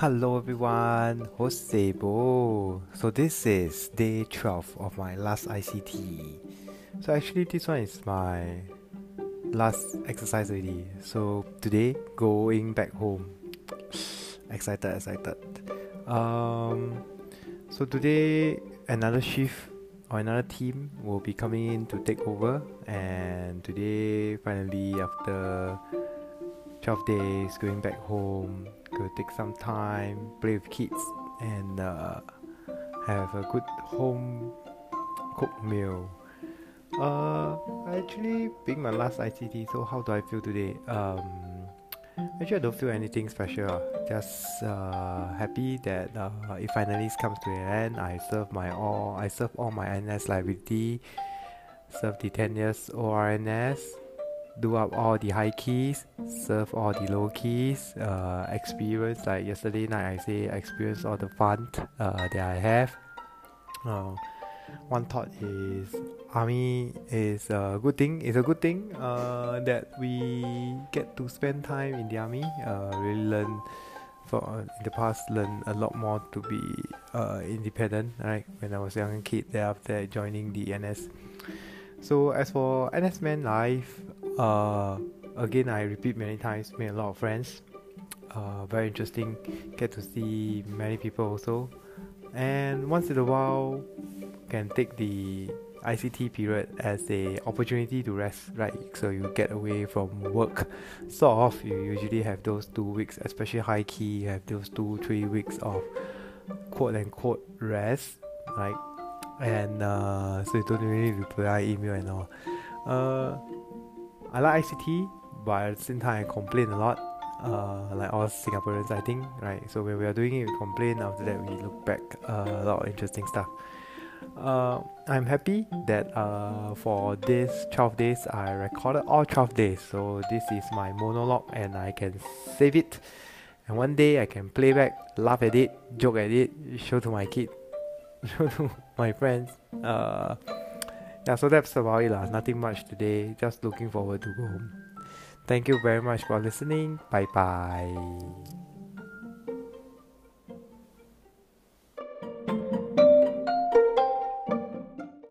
Hello everyone, Hoseh bo. So this is day 12 of my last ICT. So actually this one is my last exercise already. So today going back home. excited, excited. Um so today another shift or another team will be coming in to take over and today finally after 12 days going back home go take some time play with kids and uh, have a good home cooked meal. Uh actually being my last ICT so how do I feel today? Um actually I don't feel anything special. Just uh, happy that uh, it finally comes to an end. I serve my all I serve all my NS liability. Serve the 10 years ORNS do up all the high keys, serve all the low keys, uh, experience like yesterday night I say experience all the fun uh, that I have. Uh, one thought is army is a good thing. It's a good thing uh, that we get to spend time in the army. Uh, really learn for uh, in the past learn a lot more to be uh, independent. Right when I was a young kid, there after joining the NS. So as for NS man life, uh, again I repeat many times, made a lot of friends. Uh, very interesting, get to see many people also, and once in a while can take the ICT period as a opportunity to rest, right? So you get away from work. Sort of, you usually have those two weeks, especially high key, you have those two, three weeks of quote unquote rest, right? and uh, so you don't really reply email and all. Uh, I like ICT, but at the same time I complain a lot. Uh, like all Singaporeans, I think, right? So when we are doing it, we complain. After that, we look back uh, a lot of interesting stuff. Uh, I'm happy that uh, for this 12 days, I recorded all 12 days. So this is my monologue, and I can save it. And one day I can play back, laugh at it, joke at it, show to my kid show to my friends. Uh, yeah, so that's about it lah. Nothing much today. Just looking forward to go home. Thank you very much for listening. Bye bye.